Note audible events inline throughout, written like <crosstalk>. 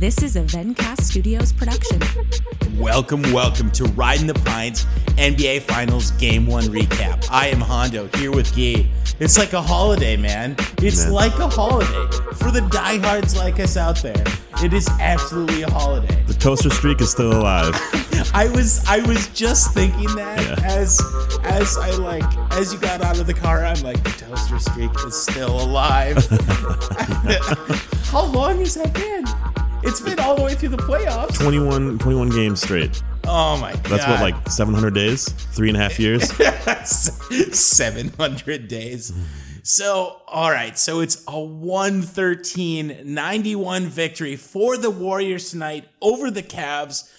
This is a Vencast Studios production. Welcome, welcome to Riding the Pines NBA Finals Game 1 recap. I am Hondo here with Guy. It's like a holiday, man. It's Man. like a holiday. For the diehards like us out there, it is absolutely a holiday. The toaster streak is still alive. <laughs> I was I was just thinking that Yeah. as as I like as you got out of the car, I'm like, the toaster streak is still alive. <laughs> <laughs> How long has that been? It's been all the way through the playoffs. 21, 21 games straight. Oh my god. That's what, like 700 days? Three and a half years? <laughs> 700 days. So, all right. So it's a 113 91 victory for the Warriors tonight over the Cavs.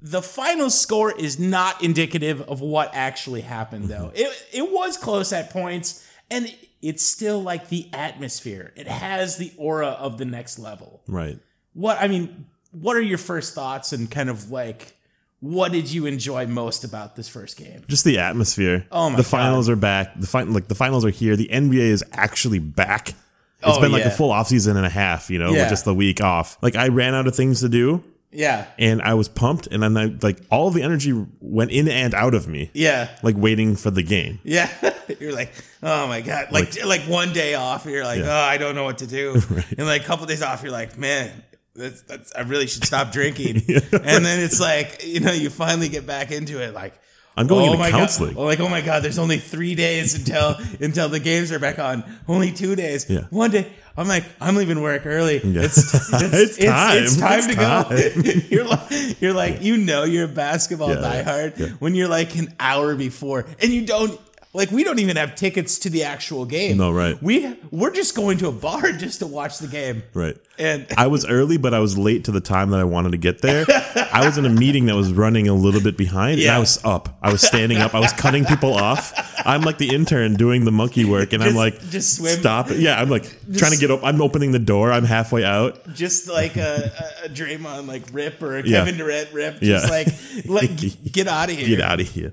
The final score is not indicative of what actually happened, though. Mm-hmm. It, it was close at points, and it's still like the atmosphere. It has the aura of the next level. right. What, I mean, what are your first thoughts and kind of like, what did you enjoy most about this first game? Just the atmosphere. Oh my god. The God. finals are back. The fin- like the finals are here. The NBA is actually back. It's Oh, been like yeah. a full offseason and a half, you know, Yeah. with just the week off. Like I ran out of things to do Yeah. and I was pumped and then I like all the energy went in and out of me. Yeah. Like waiting for the game. Yeah. <laughs> you're like, oh my God. Like like, one day off, you're like, Yeah. oh, I don't know what to do. <laughs> And like a couple days off, you're like, man, that's, that's I really should stop drinking. <laughs> And then it's like, you know, you finally get back into it, like I'm going oh into my counseling. God. Oh, like, oh my God, there's only three days until until the games are back on. Only two days. Yeah. One day. I'm like, I'm leaving work early. Yeah. It's, <laughs> it's, It's time. It's, time It's to go. <laughs> you're like, you're like, you know, you're a basketball Yeah, diehard yeah. when you're like an hour before, and you don't like. We don't even have tickets to the actual game. No, right. We we're just going to a bar <laughs> just to watch the game. Right. And I was early, but I was late to the time that I wanted to get there. I was in a meeting that was running a little bit behind, and I was up. I was standing up. I was cutting people off. I'm like the intern doing the monkey work, and I'm like, just swim. stop. it. Yeah, I'm like trying to get up. I'm opening the door. I'm halfway out. just like a, a, Draymond like rip or a Yeah. Kevin Durant rip. Yeah. Just like like <laughs> get out of here. Get out of here.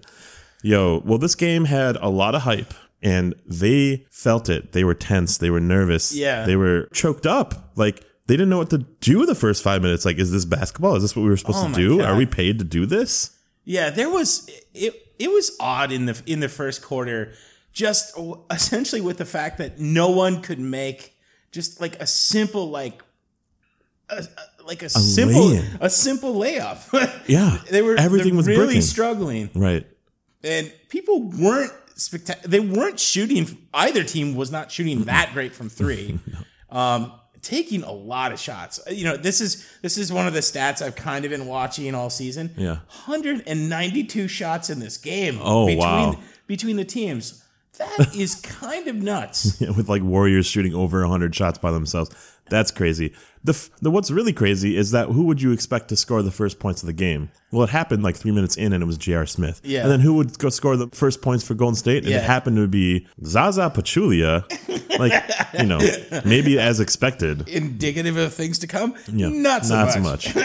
Yo, well, this game had a lot of hype. And they felt it. They were tense. They were nervous. Yeah. They were choked up. Like they didn't know what to do the first five minutes. Like, is this basketball? Is this what we were supposed Oh to do? God. Are we paid to do this? Yeah, there was it. It was odd in the in the first quarter, just essentially with the fact that no one could make just like a simple like a, a- like a, simple lay-in. a simple layup. <laughs> Yeah. they were Everything was really struggling, Right. And people weren't spectac- They weren't shooting. Either team was not shooting that great from three. <laughs> um, taking a lot of shots. You know, this is this is one of the stats I've kind of been watching all season. Yeah. 192 shots in this game. Oh, between, wow. Between the teams, that <laughs> is kind of nuts. Yeah, with like Warriors shooting over 100 shots by themselves. That's crazy. The, f- the what's really crazy is that who would you expect to score the first points of the game? Well, it happened like three minutes in, and it was J.R. Smith. Yeah. And then who would go score the first points for Golden State? And Yeah. it happened to be Zaza Pachulia. <laughs> like you know, maybe as expected. Indicative of things to come. Yeah, not so much.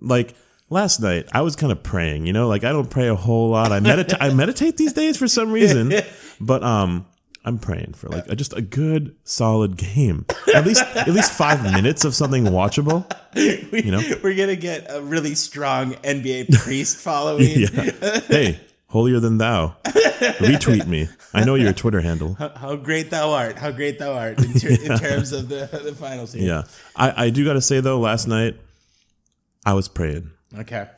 like last night, I was kind of praying. You know, like I don't pray a whole lot. I meditate. I meditate these days for some reason, <laughs> but um, I'm praying for like a, just a good, solid game. At least, at least five <laughs> minutes of something watchable. We, know? We're gonna get a really strong NBA priest <laughs> following. Yeah. Hey, holier than thou. Retweet me. I know your Twitter handle. How great thou art! How great thou art in, ter- in <laughs> terms of the the finals here. Yeah. I, I do got to say, though, last night I was praying. Okay.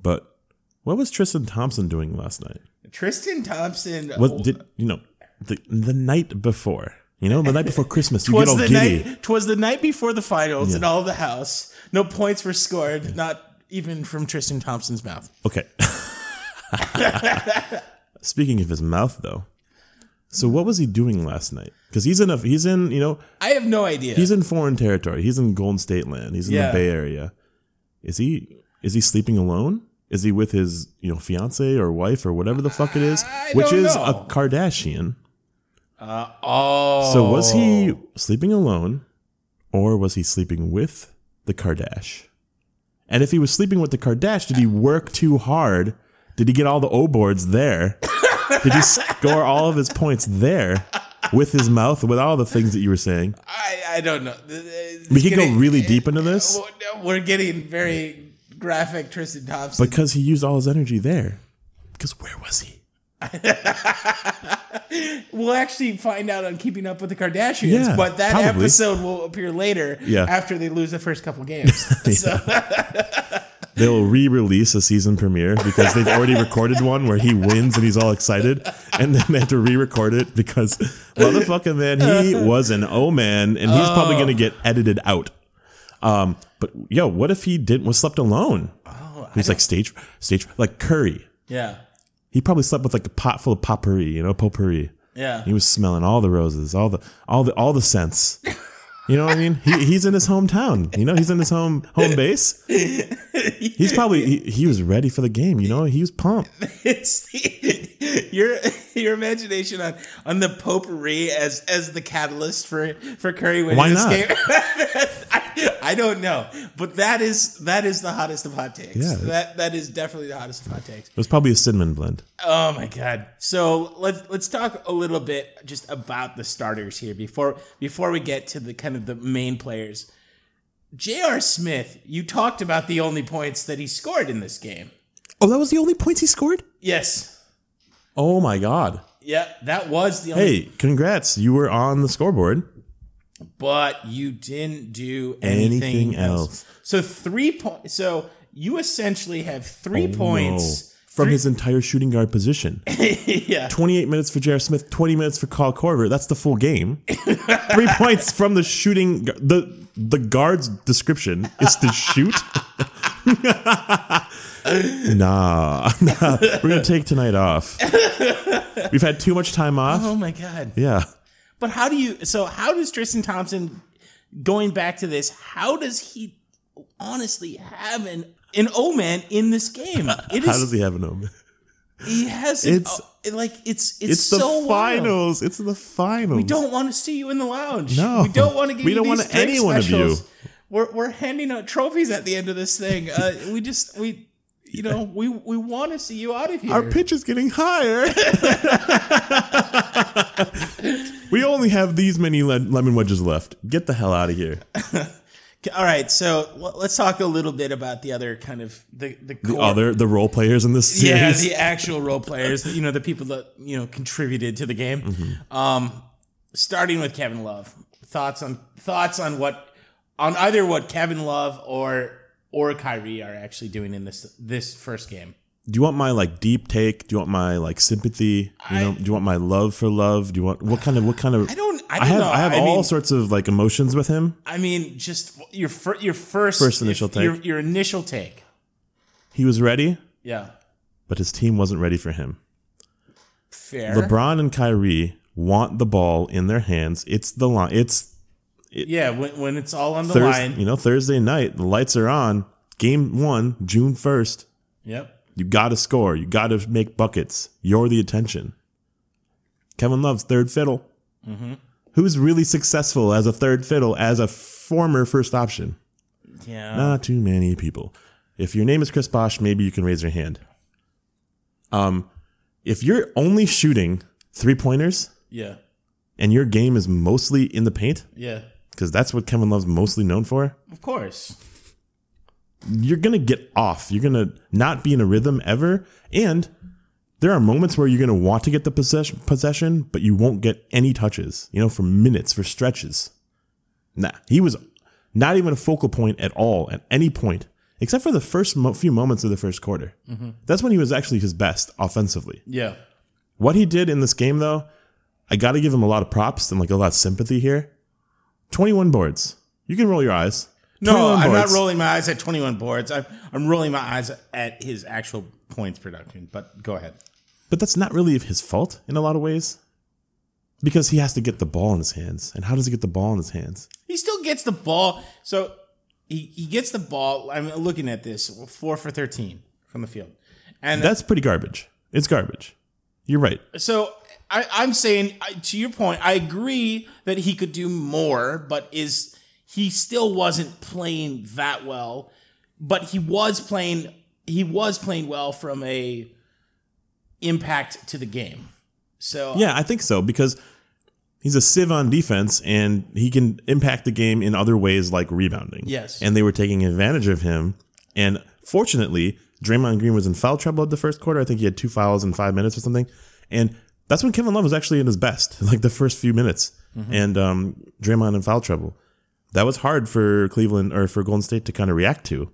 But what was Tristan Thompson doing last night? Tristan Thompson. What oh, did, you know, the, the night before, you know, the night before Christmas, you get all the giddy. night. Twas the night before the finals, Yeah. and all the house. No points were scored, not even from Tristan Thompson's mouth. Okay. <laughs> Speaking of his mouth, though, so what was he doing last night? Because he's in a he's in you know I have no idea. he's in foreign territory. He's in Golden State land. He's in Yeah. the Bay Area. Is he is he sleeping alone? Is he with his you know fiance or wife or whatever the fuck it is, I which is know. a Kardashian? Oh, So was he oh. sleeping alone, or was he sleeping with the Kardash? And if he was sleeping with the Kardash, did he work too hard? Did he get all the O boards there? <laughs> did he score all of his points there with his mouth, with all the things that you were saying? I, I don't know. We could go really deep into uh, this We're getting very graphic, Tristan Thompson. because he used all his energy there. Because where was he? <laughs> we'll actually find out on Keeping Up with the Kardashians, Yeah, but that probably. episode will appear later Yeah. after they lose the first couple games. <laughs> <laughs> They'll re-release a season premiere because they've already recorded one where he wins and he's all excited, and then they have to re-record it because motherfucking man, he was an O man, and he's probably gonna get edited out. Um, but yo, what if he didn't was slept alone? Oh, he's like stage stage like Curry. yeah. He probably slept with like a pot full of potpourri, you know, potpourri. Yeah. He was smelling all the roses, all the all the all the scents. You know what I mean? He, he's in his hometown. You know, he's in his home home base. He's probably he, he was ready for the game. You know, he was pumped. it's the, your your imagination on on the potpourri as as the catalyst for for Curry winning Why this not? game. <laughs> I, don't know, but that is that is the hottest of hot takes. Yeah. that that is definitely the hottest of hot takes. It was probably a cinnamon blend. Oh my god! So let's let's talk a little bit just about the starters here before before we get to the kind of the main players. J.R. Smith, you talked about the only points that he scored in this game. Oh, that was the only points he scored? Yes. Oh my god. Yeah, that was the only Hey, congrats. You were on the scoreboard. But you didn't do anything, Anything else. else. So three points. So you essentially have three oh, points No. From his entire shooting guard position. <laughs> yeah. 28 minutes for J.R. Smith, 20 minutes for Kyle Korver. That's the full game. <laughs> Three points from the shooting. The the guard's description is to shoot. <laughs> nah, nah. We're gonna take tonight off. We've had too much time off. Oh my god. Yeah. But how do you? So how does Tristan Thompson, going back to this, how does he honestly have an an O man in this game? <laughs> It is. How does he have an omen? he has. It's- o- like it's it's, It's the so wild. finals. It's the finals. We don't want to see you in the lounge. No. we don't want to give We you don't want any one of you. We're we're handing out trophies at the end of this thing. Uh, we just we. You know, we we want to see you out of here. Our pitch is getting higher. <laughs> we only have these many le- lemon wedges left. Get the hell out of here. <laughs> All right, so let's talk a little bit about the other kind of the the, The other, the role players in this series. yeah, the actual role players, you know, the people that you know contributed to the game. Mm-hmm. Um, starting with Kevin Love, thoughts on thoughts on what on either what Kevin Love or or Kyrie are actually doing in this this first game. Do you want my like deep take? Do you want my like sympathy? You know, I- do you want my love for love? Do you want what kind of what kind of? I don't. I don't have know. I have I all mean- sorts of like emotions with him. I mean, just your fir- your first First initial take. Your, your initial take. He was ready, Yeah, but his team wasn't ready for him. fair. LeBron and Kyrie want the ball in their hands. It's the line. It's yeah, when, when it's all on the Thursday. line. You know, Thursday night. The lights are on. Game one, June first. Yep. You got to score. You got to make buckets. You're the attention. Kevin Love's third fiddle. Mm-hmm. Who's really successful as a third fiddle as a former first option? Yeah. Not too many people. If your name is Chris Bosh, maybe you can raise your hand. Um, if you're only shooting three pointers Yeah. and your game is mostly in the paint, Yeah. Because that's what Kevin Love's mostly known for, Of course. you're gonna get off. You're gonna not be in a rhythm ever, and there are moments where you're going to want to get the possession, possession, but you won't get any touches, you know, for minutes, for stretches. Nah, he was not even a focal point at all at any point, except for the first mo- few moments of the first quarter. Mm-hmm. That's when he was actually his best offensively. Yeah. What he did in this game, though, I got to give him a lot of props and like a lot of sympathy here. 21 boards. You can roll your eyes. No, I'm not rolling my eyes at 21 boards. I'm, I'm rolling my eyes at his actual points production. But go ahead. But that's not really his fault in a lot of ways. Because he has to get the ball in his hands. And how does he get the ball in his hands? He still gets the ball. So he, he gets the ball. I'm looking at this four for 13 from the field. And That's pretty garbage. It's garbage. You're right. so I, I'm saying, I- to your point, I agree that he could do more, but is he still wasn't playing that well. But he was playing. He was playing well from a impact to the game. So Yeah, I think so because he's a sieve on defense and he can impact the game in other ways like rebounding. Yes. And they were taking advantage of him. And fortunately, Draymond Green was in foul trouble at the first quarter. I think he had two fouls in five minutes or something. And that's when Kevin Love was actually in his best, <laughs> like the first few minutes. And um, Draymond in foul trouble. That was hard for Cleveland or for Golden State to kind of react to.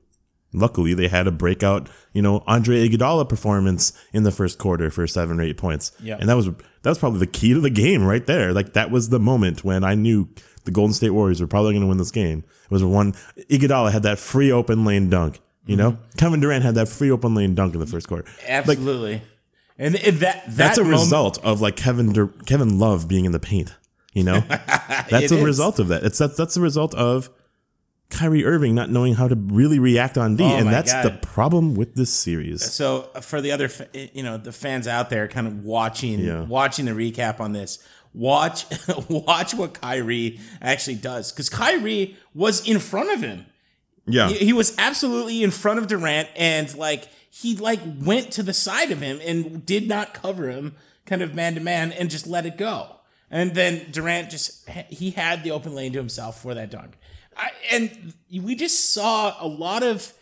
Luckily, they had a breakout, you know, Andre Iguodala performance in the first quarter for seven or eight points. Yeah. and that was that was probably the key to the game right there. Like that was the moment when I knew the Golden State Warriors were probably going to win this game. It was one Iguodala had that free open lane dunk. You know, Kevin Durant had that free open lane dunk in the first quarter. Absolutely. and and that, that that's a moment- result of like Kevin Dur- Kevin Love being in the paint. You know, <laughs> that's a is. result of that. It's that's that's a result of Kyrie Irving not knowing how to really react on D, Oh and that's God. the problem with this series. So uh, for the other, you know, the fans out there, kind of watching, Yeah. watching the recap on this, watch, <laughs> watch what Kyrie actually does, because Kyrie was in front of him. Yeah, He, he was absolutely in front of Durant, and like he like went to the side of him and did not cover him, kind of man to man, and just let it go. And then Durant just he had the open lane to himself for that dunk. I, and we just saw a lot of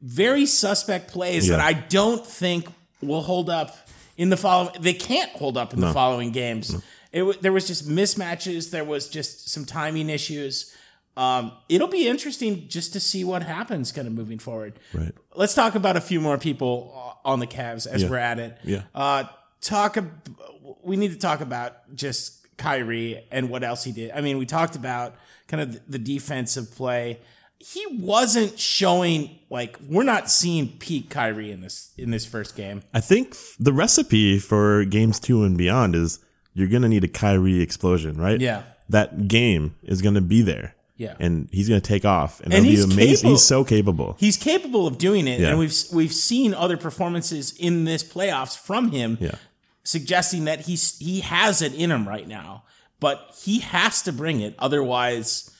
very suspect plays Yeah. that I don't think will hold up in the following. They can't hold up in the following games. It, there was just mismatches. There was just some timing issues. Um, it'll be interesting just to see what happens kind of moving forward. Right. Let's talk about a few more people uh, on the Cavs as Yeah. we're at it. Yeah. Uh, talk. Ab- we need to talk about just Kyrie and what else he did. I mean, we talked about kind of the defensive play. He wasn't showing like we're not seeing peak Kyrie in this in this first game. I think the recipe for games two and beyond is you're gonna need a Kyrie explosion, right? Yeah. that game is gonna be there. Yeah. and he's gonna take off, and, And he's be amazing. capable- He's so capable. He's capable of doing it, Yeah. and we've we've seen other performances in this playoffs from him, Yeah. suggesting that he's he has it in him right now. But he has to bring it, otherwise,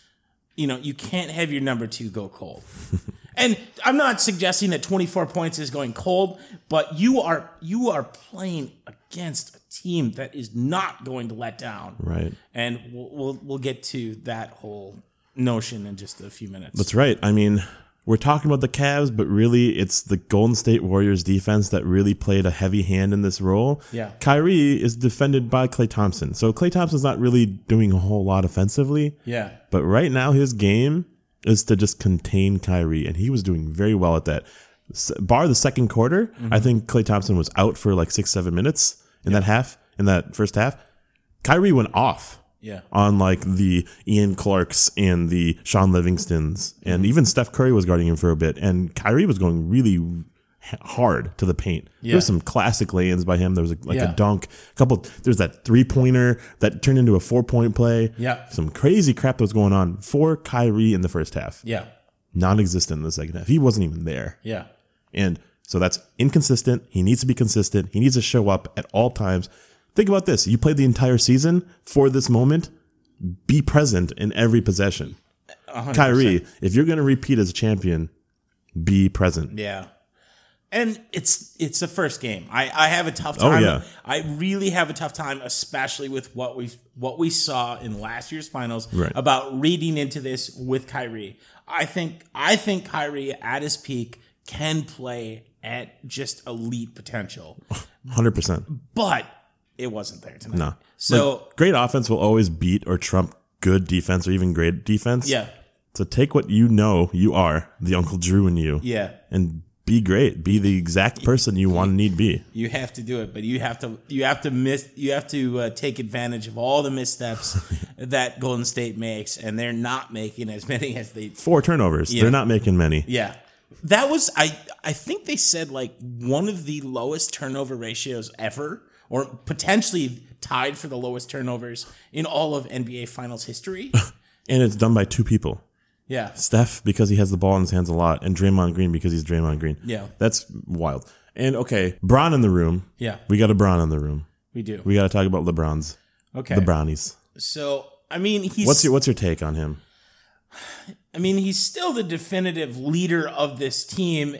you know, you can't have your number two go cold. <laughs> and I'm not suggesting that 24 points is going cold, but you are you are playing against a team that is not going to let down, Right. and we'll we'll, we'll get to that whole notion in just a few minutes. That's right. I mean, we're talking about the Cavs, but really it's the Golden State Warriors defense that really played a heavy hand in this role. Yeah. Kyrie is defended by Klay Thompson. So Klay Thompson's not really doing a whole lot offensively. yeah. But right now his game is to just contain Kyrie, and he was doing very well at that. Bar the second quarter, I mm-hmm. think Klay Thompson was out for like six, seven minutes in that half, in that first half. Kyrie went off Yeah. on like the Ian Clarks and the Sean Livingstons, and mm-hmm. even Steph Curry was guarding him for a bit, and Kyrie was going really hard to the paint. There Yeah. was some classic lay-ins by him. There was like Yeah. a dunk, a couple. There's that three-pointer that turned into a four-point play. Yeah. some crazy crap that was going on for Kyrie in the first half, Yeah. non-existent in the second half. He wasn't even there, Yeah. and so that's inconsistent. He needs to be consistent. He needs to show up at all times. Think about this. You played the entire season for this moment. Be present in every possession. Kyrie, if you're going to repeat as a champion, be present. Yeah. And it's it's the first game. I, I have a tough Oh, time. yeah. I really have a tough time, especially with what we what we saw in last year's finals Right. about reading into this with Kyrie. I think I think Kyrie at his peak can play at just elite potential. <laughs> hundred percent. but it wasn't there tonight. No. So Like, great offense will always beat or trump good defense or even great defense. yeah, So take what you know you are, the Uncle Drew in you, yeah. and be great. Be the exact person you want to need be. You have to do it, but you have to you have to miss you have to uh, take advantage of all the missteps <laughs> that Golden State makes, and they're not making as many as they. Four turnovers. Yeah. They're not making many. Yeah, that was I. I think they said like one of the lowest turnover ratios ever, or potentially tied for the lowest turnovers in all of NBA Finals history. <laughs> And it's done by two people. yeah, Steph because he has the ball in his hands a lot, and Draymond Green because he's Draymond Green. Yeah. That's wild. And okay, Braun in the room. yeah, We got a Braun in the room. we do. We got to talk about LeBron's. Okay, The Brownies. so I mean, he's What's your What's your take on him? I mean, he's still the definitive leader of this team.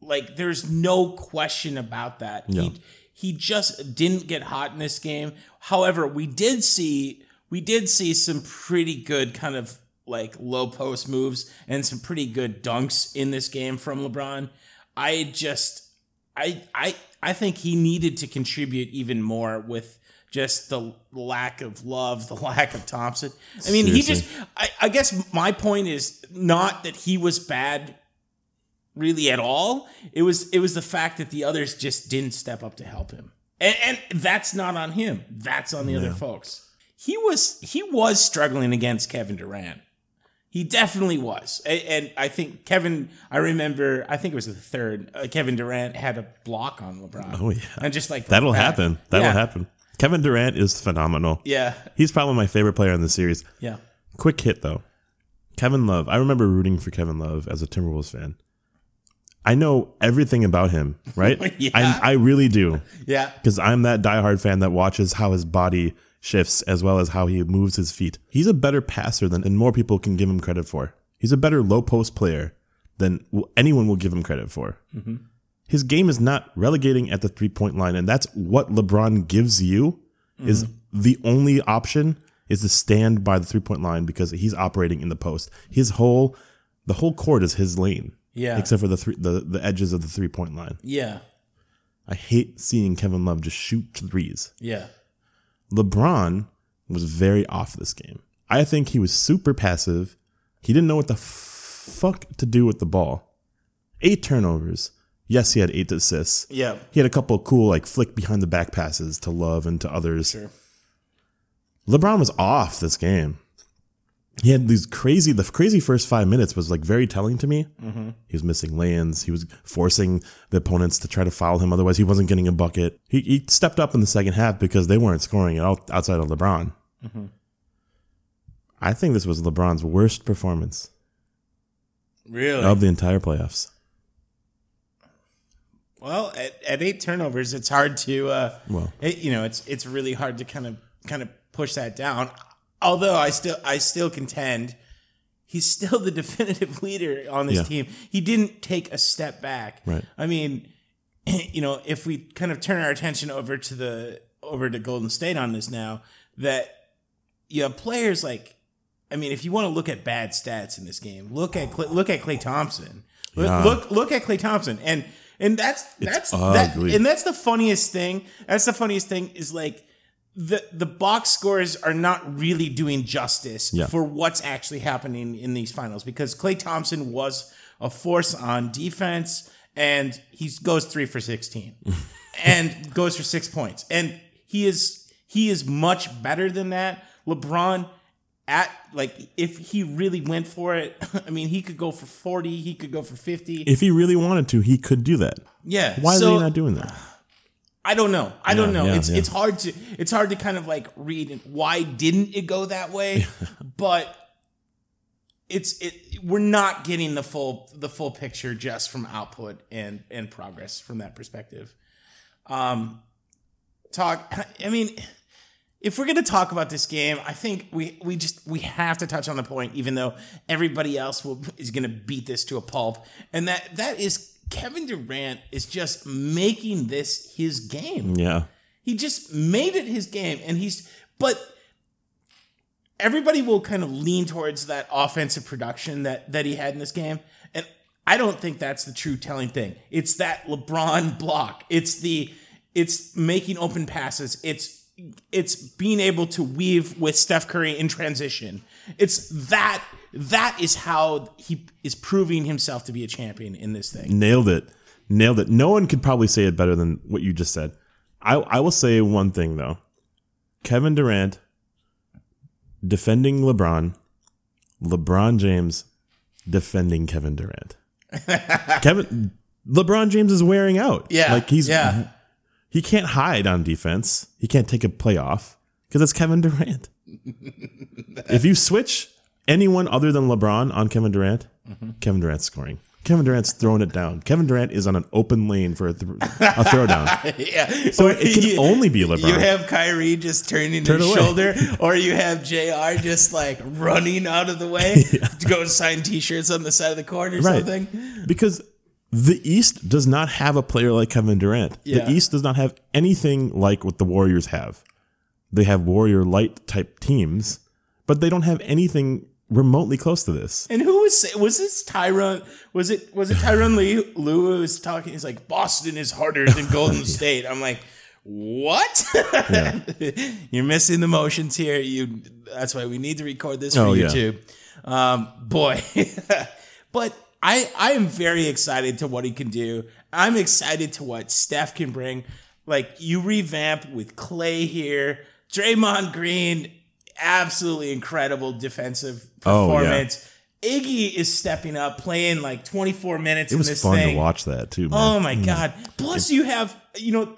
Like, there's no question about that. Yeah. He he just didn't get hot in this game. However, we did see we did see some pretty good kind of like low post moves and some pretty good dunks in this game from LeBron. I just I I I think he needed to contribute even more with just the lack of love, <laughs> the lack of Thompson. I mean, he just I, I guess my point is not that he was bad really at all. It was it was the fact that the others just didn't step up to help him. And, and that's not on him. That's on the other folks. He was he was struggling against Kevin Durant. He definitely was, A- and I think Kevin. I remember. I think it was the third. Uh, Kevin Durant had a block on LeBron. Oh, yeah. and just like That'll back. happen. That'll Yeah. happen. Kevin Durant is phenomenal. Yeah, He's probably my favorite player in the series. yeah, Quick hit though. Kevin Love. I remember rooting for Kevin Love as a Timberwolves fan. I know everything about him, <laughs> right? Yeah. I, I really do. yeah. because I'm that diehard fan that watches how his body shifts as well as how he moves his feet. He's a better passer than and more people can give him credit for. He's a better low post player than anyone will give him credit for. Mm-hmm. His game is not relegating at the three point line, and that's what LeBron gives you. Is mm-hmm. the only option is to stand by the three point line because he's operating in the post. His whole the whole court is his lane. Yeah. Except for the three, the, the edges of the three point line. Yeah, I hate seeing Kevin Love just shoot threes. yeah, LeBron was very off this game. I think he was super passive. He didn't know what the fuck to do with the ball. Eight turnovers. Yes, he had eight assists. yeah. He had a couple of cool like flick behind the back passes to Love and to others. Sure. LeBron was off this game. He had these crazy. The crazy first five minutes was like very telling to me. He was missing lands. He was forcing the opponents to try to foul him. Otherwise, he wasn't getting a bucket. He, he stepped up in the second half because they weren't scoring at all outside of LeBron. I think this was LeBron's worst performance Really? of the entire playoffs. Well, at, at eight turnovers, it's hard to, uh, Well. it, you know, it's it's really hard to kind of kind of push that down. Although I still I still contend he's still the <laughs> definitive leader on this Yeah. team. He didn't take a step back. Right. I mean, <clears throat> you know, if we kind of turn our attention over to the over to Golden State on this now, that you have players like, I mean, if you want to look at bad stats in this game, look at Klay, look at Klay Thompson. Look, Yeah. look look at Klay Thompson, and and that's that's that, and that's the funniest thing. That's the funniest thing is like the the box scores are not really doing justice Yeah. for what's actually happening in these finals because Klay Thompson was a force on defense and he goes three for sixteen <laughs> and goes for six points and he is he is much better than that. LeBron at like if he really went for it, <laughs> I mean he could go for forty, he could go for fifty. If he really wanted to, he could do that. yeah. Why so, is he not doing that? I don't know. I don't know. yeah, it's yeah. it's hard to it's hard to kind of like read and why didn't it go that way? but it's it we're not getting the full the full picture just from output and and progress from that perspective. Um talk I mean if we're going to talk about this game, I think we we just we have to touch on the point even though everybody else will is going to beat this to a pulp and that that is Kevin Durant is just making this his game. Yeah. He just made it his game, and he's but everybody will kind of lean towards that offensive production that that he had in this game, and I don't think that's the true telling thing. It's that LeBron block. It's the It's making open passes. It's it's being able to weave with Steph Curry in transition. It's that that is how he is proving himself to be a champion in this thing. Nailed it. Nailed it. No one could probably say it better than what you just said. I, I will say one thing though. Kevin Durant defending LeBron, LeBron James defending Kevin Durant. <laughs> Kevin LeBron James is wearing out. Yeah, Like he's yeah. he can't hide on defense. He can't take a play off because it's Kevin Durant. <laughs> if you switch anyone other than LeBron on Kevin Durant, mm-hmm. Kevin Durant's scoring. Kevin Durant's throwing it down. Kevin Durant is on an open lane for a, th- a throwdown. <laughs> yeah. So it can only be LeBron. You have Kyrie just turning Turn his away. shoulder, or you have JR just like running out of the way <laughs> to go sign T-shirts on the side of the court or Right. something. because the East does not have a player like Kevin Durant. Yeah. The East does not have anything like what the Warriors have. They have Warrior light type teams, but they don't have anything remotely close to this. And who was was this Tyronn? Was it was it Tyronn Lue? Lue was talking. He's like Boston is harder than <laughs> Golden State. I'm like, what? <laughs> You're missing the motions here. You. That's why we need to record this for Oh, yeah. YouTube. Um, boy, <laughs> but I I am very excited to what he can do. I'm excited to what Steph can bring. Like you revamp with Klay here, Draymond Green, absolutely incredible defensive Oh, yeah. performance. Iggy is stepping up, playing like 24 minutes It was this fun thing. to watch that too, man. Oh my mm. god! Plus, you have you know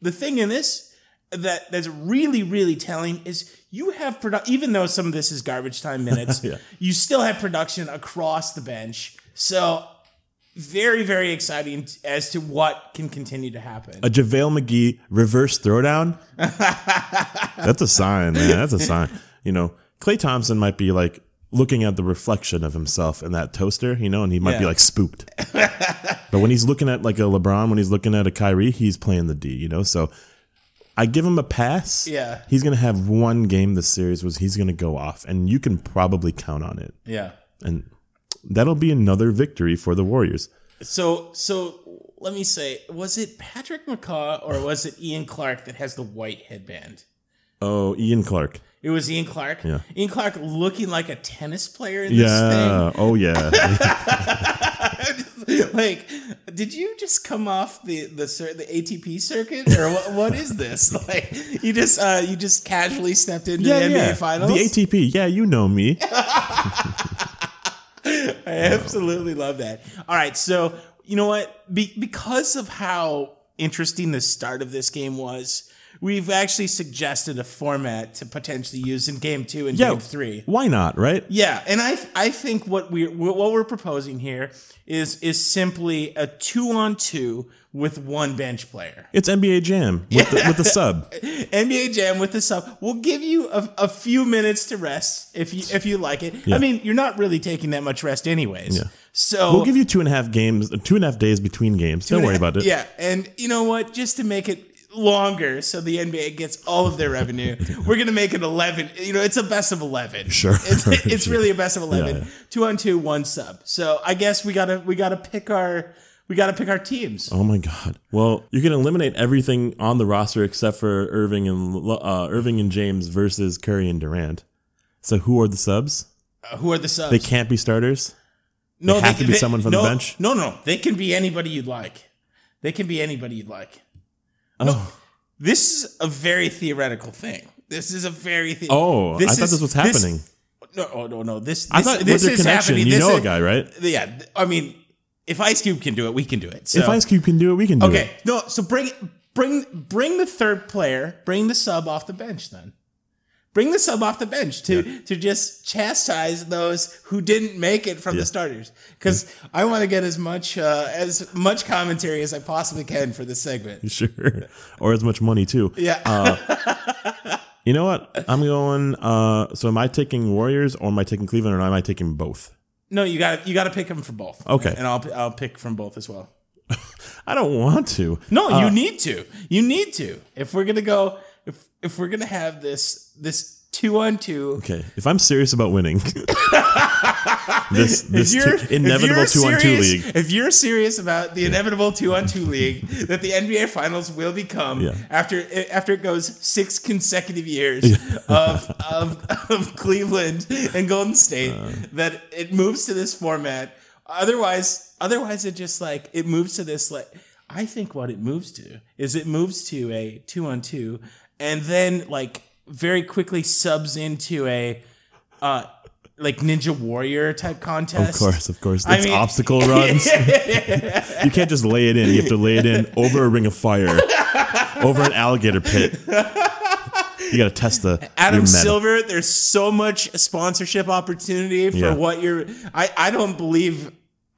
the thing in this that that's really really telling is you have produ- even though some of this is garbage time minutes, <laughs> Yeah. you still have production across the bench. So very very exciting as to what can continue to happen. a JaVale McGee reverse throwdown. <laughs> That's a sign, man. That's a sign. You know, Klay Thompson might be like looking at the reflection of himself in that toaster, you know, and he might be like spooked. <laughs> but when he's looking at like a LeBron, when he's looking at a Kyrie, he's playing the D, you know? So I give him a pass. Yeah. He's going to have one game this series was he's going to go off, and you can probably count on it. yeah. And that'll be another victory for the Warriors. So so let me say, was it Patrick McCaw or was it Ian Clark that has the white headband? Oh, Ian Clark. It was Ian Clark. Yeah. Ian Clark looking like a tennis player in this Yeah. Oh, yeah. <laughs> like, did you just come off the the the ATP circuit or what, what is this? <laughs> Like, you just uh you just casually stepped into yeah, the NBA yeah. finals. The ATP. Yeah, you know me. <laughs> <laughs> Absolutely love that. All right, so you know what? Be- because of how interesting the start of this game was, we've actually suggested a format to potentially use in game two and Yeah. game three. Why not, right? Yeah, and I I think what we what we're proposing here is is simply a two on two with one bench player. It's NBA Jam with, the, with the <laughs> sub. NBA Jam with the sub. We'll give you a, a few minutes to rest if you if you like it. Yeah. I mean, you're not really taking that much rest anyways. Yeah. So We'll give you two and a half games, two and a half days between games. Don't worry about it. Yeah, and you know what? Just to make it longer, so the NBA gets all of their revenue, we're gonna make it eleven. You know, it's a best of eleven. Sure. it's, it's <laughs> Sure. really a best of eleven. Yeah, yeah. Two on two, one sub. So I guess we gotta we gotta pick our we gotta pick our teams. Oh my God. Well, you can eliminate everything on the roster except for Irving and uh, Irving and James versus Curry and Durant. So who are the subs? Uh, who are the subs? They can't be starters. no, they have to be someone from the bench? No, no, they can be anybody you'd like. They can be anybody you'd like. Oh, This is a very theoretical thing. This is a very the- oh! I thought this was happening. no, oh no, no. This, this I thought this is connection, happening. you This know a guy, right? Yeah, I mean, if Ice Cube can do it, we can do it. So. If Ice Cube can do it, we can do it. okay, no. So bring bring bring the third player, bring the sub off the bench. Then bring the sub off the bench to to just chastise those who didn't make it from Yeah. the starters. Because I want to get as much uh, as much commentary as I possibly can for this segment. <laughs> Sure. or as much money too. Yeah. You know what? I'm going. Uh, so am I taking Warriors or am I taking Cleveland or am I taking both? no, you got you got to pick them for both. Okay. and I'll I'll pick from both as well. <laughs> I don't want to. No, Uh, you need to. You need to. If we're gonna go, if we're gonna have this this two on two. Okay, if I'm serious about winning, <laughs> this this two, inevitable two on two league. If you're serious about the inevitable two on two <laughs> league that the NBA Finals will become Yeah. after after it goes six consecutive years of, of of Cleveland and Golden State, Uh. that it moves to this format. Otherwise, otherwise it just like it moves to this like. I think what it moves to is it moves to a two on two, and then like very quickly subs into a uh like Ninja Warrior type contest. Of course, of course. I It's mean- obstacle runs. <laughs> you can't just lay it in. You have to lay it in over a ring of fire, over an alligator pit. You got to test the Adam. Silver, there's so much sponsorship opportunity for Yeah. what you're. I I don't believe.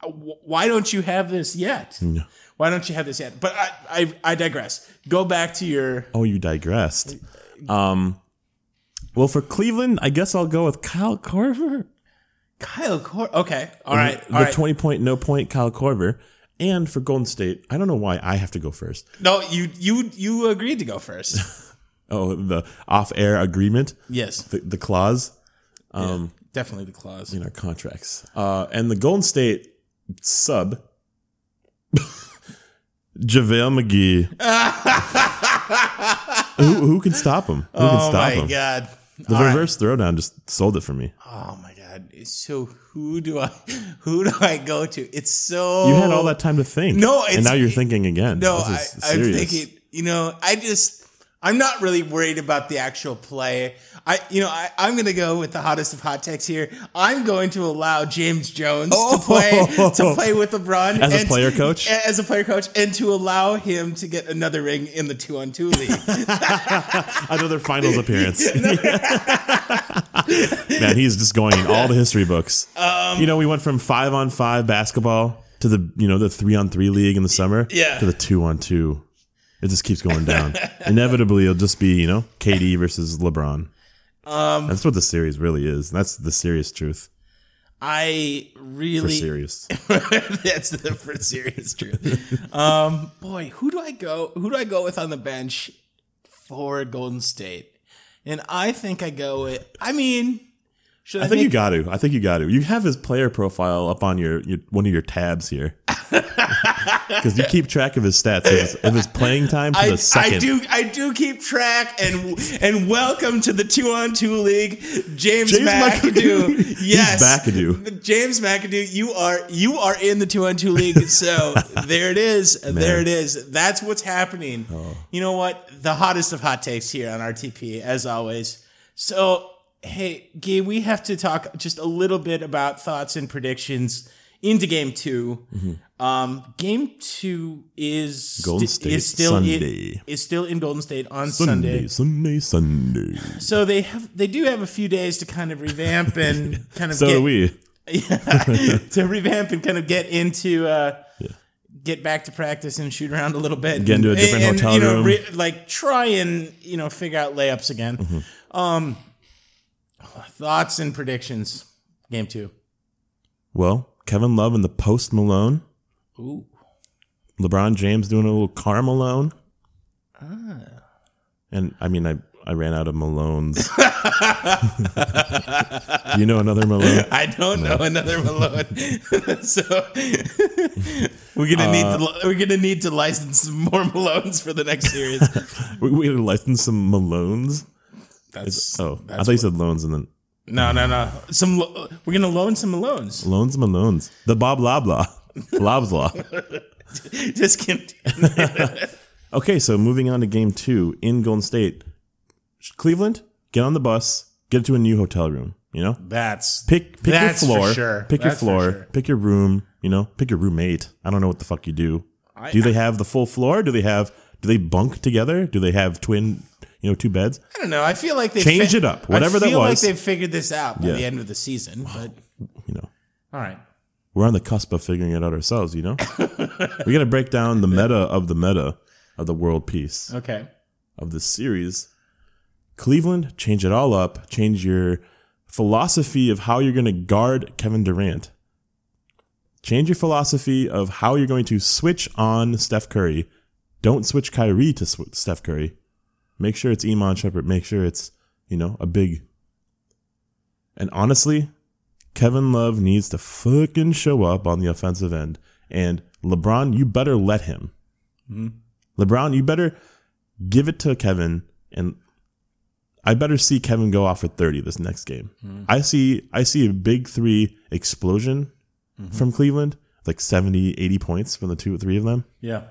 Why don't you have this yet? Why don't you have this yet? But I I, I digress. Go back to your. Oh, you digressed. Um, well, for Cleveland, I guess I'll go with Kyle Korver. Kyle Cor. Okay, all right, the all right. twenty point no point Kyle Korver. And for Golden State, I don't know why I have to go first. no, you you you agreed to go first. <laughs> Oh, the off air agreement, yes, the, the clause definitely the clause. in our contracts. Uh, and the Golden State sub, JaVale McGee. who, who can stop him? Who can Oh stop my him? god. The All right. reverse throwdown just sold it for me. Oh my god. So who do I <laughs> who do I go to? It's so You had all that time to think. No, and now you're thinking again. No, I, I'm thinking. You know, I just I'm not really worried about the actual play. I you know I, I'm going to go with the hottest of hot takes here. I'm going to allow James Jones to play to play with LeBron As a player coach? as a player coach, and to allow him to get another ring in the two on two league. <laughs> <laughs> Another finals appearance. <laughs> Man, he's just going in all the history books. Um, you know, we went from five on five basketball to the you know the three on three league in the summer. Yeah. To the two on two. It just keeps going down. <laughs> Inevitably, it'll just be you know KD <laughs> versus LeBron. Um, That's what the series really is. That's the serious truth I for really serious. <laughs> That's the for serious truth. Um, boy, who do I go? Who do I go with on the bench for Golden State? And I think I go with. I mean, should I, I think you got to. I think you got to. You have his player profile up on your, your one of your tabs here. Because you keep track of his stats, of his, of his playing time to I, the second. I do I do keep track and and welcome to the two on two league, James, James McAdoo. McAdoo. He's Yes, McAdoo. James McAdoo, you are you are in the two on two league. So <laughs> there it is. There it is. That's what's happening. Oh. You know what? The hottest of hot takes here on RTP, as always. So hey, Guy, we have to talk just a little bit about thoughts and predictions into game 2 mm-hmm. Um, game two is. Golden sti- State is still Sunday. is still in Golden State on Sunday, Sunday. Sunday, Sunday. So they have they do have a few days to kind of revamp and <laughs> kind of So get, do we. <laughs> to revamp and kind of get into uh get back to practice and shoot around a little bit Get into a different and, hotel you know, room. re- like try and you know figure out layups again Mm-hmm. um thoughts and predictions game two Well, Kevin Love and the post Malone. Ooh. LeBron James doing a little Karl Malone. Ah. And I mean, I, I ran out of Malones. Do <laughs> you know another Malone? <laughs> I don't know another Malone, <laughs> so we're gonna need Uh, to we're gonna need to license some more Malones for the next series. We, we licensed some Malones. That's Oh, I that's thought you said loans and then no no no. Some lo- we're gonna loan some Malones. loans Malones. The Bob Loblaw. Lobslaw. <laughs> Just kidding. <laughs> Okay, so moving on to game two in Golden State. Cleveland, get on the bus, get to a new hotel room, you know? That's Pick pick That's your floor. sure. Pick That's your floor. sure. Pick your room, you know, pick your roommate. I don't know what the fuck you do. I- do they have the full floor? Do they have do they bunk together? Do they have twin, you know, two beds? I don't know. I feel like they Change it up, whatever I that feel like was. they've figured this out by Yeah. the end of the season. But You know. all right, We're on the cusp of figuring it out ourselves, you know? we got to break down the meta of the meta of the world peace. okay. of this series. Cleveland, change it all up. Change your philosophy of how you're going to guard Kevin Durant. Change your philosophy of how you're going to switch on Steph Curry. Don't switch Kyrie to sw- Steph Curry. Make sure it's Iman Shumpert. Make sure it's, you know, a big. And honestly, Kevin Love needs to fucking show up on the offensive end. And LeBron, you better let him. Mm-hmm. LeBron, you better give it to Kevin and I better see Kevin go off at 30 this next game. Mm-hmm. I see I see a big 3 explosion mm-hmm. from Cleveland, like 70, 80 points from the two or three of them. Yeah.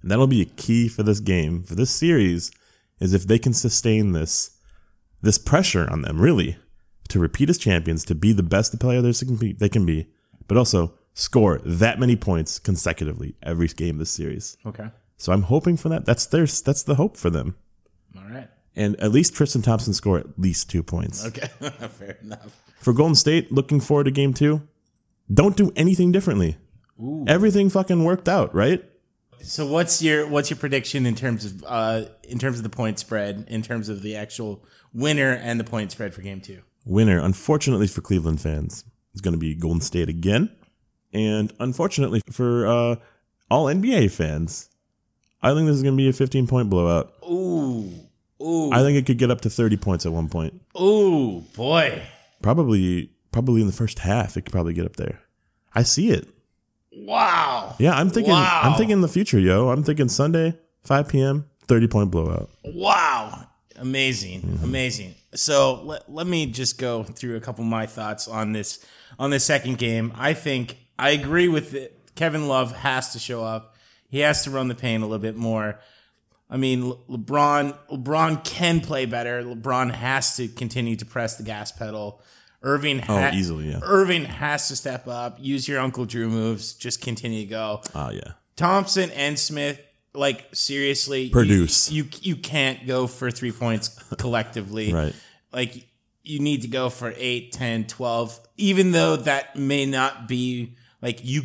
And that'll be a key for this game, for this series, is if they can sustain this this pressure on them, really, to repeat as champions, to be the best player they can be, they can be, but also score that many points consecutively every game this series. Okay. So I'm hoping for that. That's their that's the hope for them. All right. And at least Tristan Thompson score at least two points. Okay. <laughs> Fair enough. For Golden State, looking forward to game two. Don't do anything differently. Everything fucking worked out, right? So what's your what's your prediction in terms of uh in terms of the point spread, in terms of the actual winner and the point spread for game two? Winner, unfortunately for Cleveland fans, is going to be Golden State again. And unfortunately for uh, all NBA fans, I think this is going to be a 15 point blowout. Ooh. Ooh. I think it could get up to 30 points at one point. Ooh, boy. Probably, probably in the first half, it could probably get up there. I see it. Wow. Yeah, I'm thinking. Wow. I'm thinking the future, yo. I'm thinking Sunday, 5 p.m., 30 point blowout. Wow. Amazing. Amazing. So let, let me just go through a couple of my thoughts on this on this second game. I think I agree with it. Kevin Love has to show up. He has to run the paint a little bit more. I mean, Le- LeBron LeBron can play better. LeBron has to continue to press the gas pedal. Irving ha- Oh, easily, yeah. Irving has to step up. Use your Uncle Drew moves. Just continue to go. Ah, yeah. Thompson and Smith, like seriously, Produce. You you, can't go for three points <laughs> collectively. Right. Like you need to go for 8, 10, 12, even though that may not be like you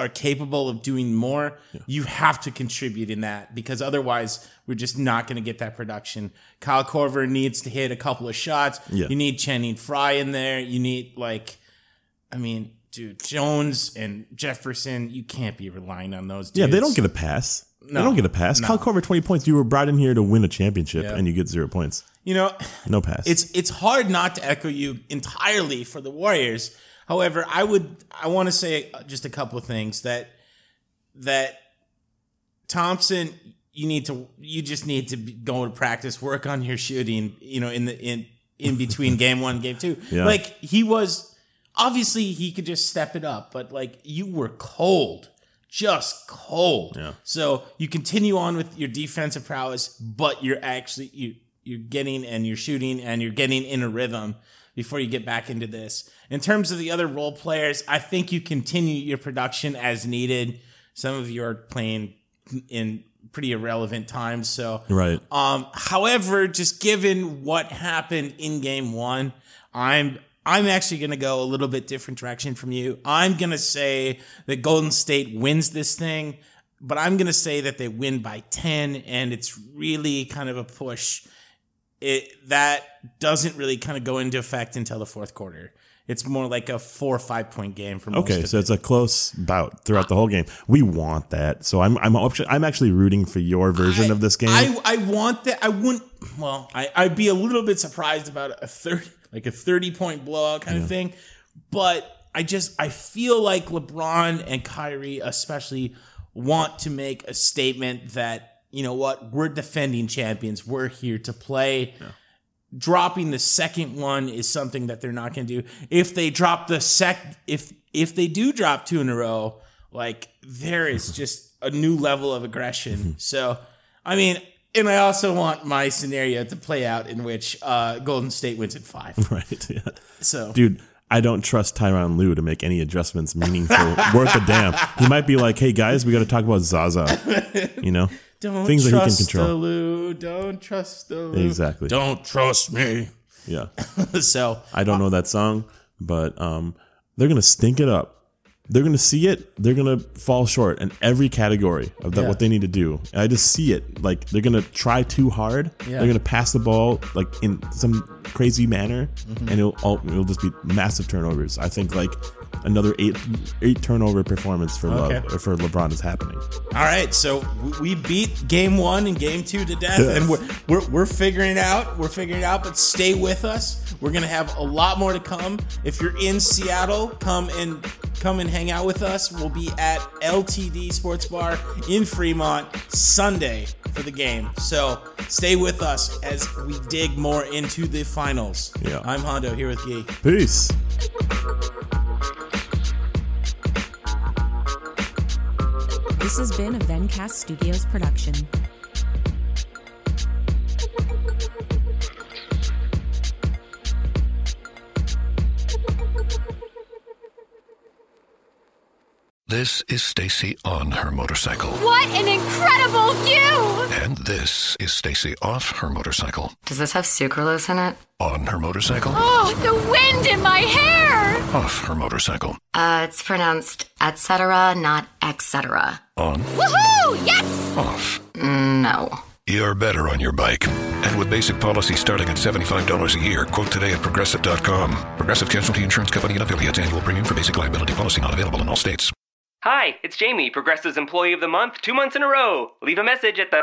are capable of doing more, you have to contribute in that because otherwise we're just not going to get that production. Kyle Korver needs to hit a couple of shots. Yeah. You need Channing Frye in there. You need like I mean, dude, Jones and Jefferson, you can't be relying on those dudes. Yeah, they don't get a pass. No. they don't get a pass. No. Kyle Korver, 20 points. You were brought in here to win a championship, Yeah. and you get zero points. You know, No pass. it's it's hard not to echo you entirely for the Warriors. However, I would I want to say uh, just a couple of things that that Thompson you need to you just need to go to practice work on your shooting you know in the in in between <laughs> game 1 game 2 Yeah. like he was obviously he could just step it up but like you were cold just cold Yeah. so you continue on with your defensive prowess but you're actually you you're getting and you're shooting and you're getting in a rhythm before you get back into this in terms of the other role players i think you continue your production as needed some of you are playing in pretty irrelevant times so right. um, however, just given what happened in game one, I'm I'm actually gonna go a little bit different direction from you. I'm gonna say that Golden State wins this thing, but I'm gonna say that they win by 10, and it's really kind of a push. It that doesn't really kind of go into effect until the fourth quarter. It's more like a four or five point game for most Okay, so it. it's a close bout throughout the whole game. We want that. So I'm I'm actually, I'm actually rooting for your version I- of this game. I, I want that. I wouldn't. Well, I, I'd be a little bit surprised about a thirty, like a thirty point blowout kind of thing. But I just I feel like LeBron and Kyrie especially want to make a statement that you know what we're defending champions. We're here to play. Dropping the second one is something that they're not going to do. If they drop the sec, if if they do drop two in a row, like there is <laughs> just a new level of aggression. So, I mean, and I also want my scenario to play out in which uh, Golden State wins at five. <laughs> right. Yeah. So, Dude, I don't trust Tyronn Lue to make any adjustments meaningful, <laughs> worth a damn. He might be like, "Hey guys, we got to talk about Zaza," you know, <laughs> don't things that he can trust control. the Lou. Don't trust the Lou. Exactly. Don't trust me. Yeah, so, I don't know that song, but um, they're gonna stink it up. They're gonna see it. They're gonna fall short in every category of that Yeah. what they need to do. And I just see it. Like they're gonna try too hard. Yeah. They're gonna pass the ball like in some crazy manner, Mm-hmm. and it'll all, it'll just be massive turnovers. I think like another eight eight turnover performance for Okay. Love for LeBron is happening. All right, so we- beat game one and game two to death, Yes. and we're, we're we're figuring it out. We're figuring it out, but stay with us. We're gonna have a lot more to come. If you're in Seattle, come and come and hang out with us. We'll be at LTD Sports Bar in Fremont Sunday for the game. So stay with us as we dig more into the finals. Yeah. I'm Hondo here with Gee. Peace. This has been a Vencast Studios production. This is Stacy on her motorcycle. What an incredible view! And this is Stacy off her motorcycle. Does this have sucralose in it? On her motorcycle. Oh, the wind in my hair! Off her motorcycle. Uh, it's pronounced etc., not etc. On. Woohoo! Yes! Off. No. You're better on your bike. And with basic policy starting at $75 a year, quote today at progressive.com. Progressive Casualty Insurance Company and affiliates annual premium for basic liability policy not available in all states. Hi, it's Jamie, Progressive's Employee of the Month, two months in a row. Leave a message at the.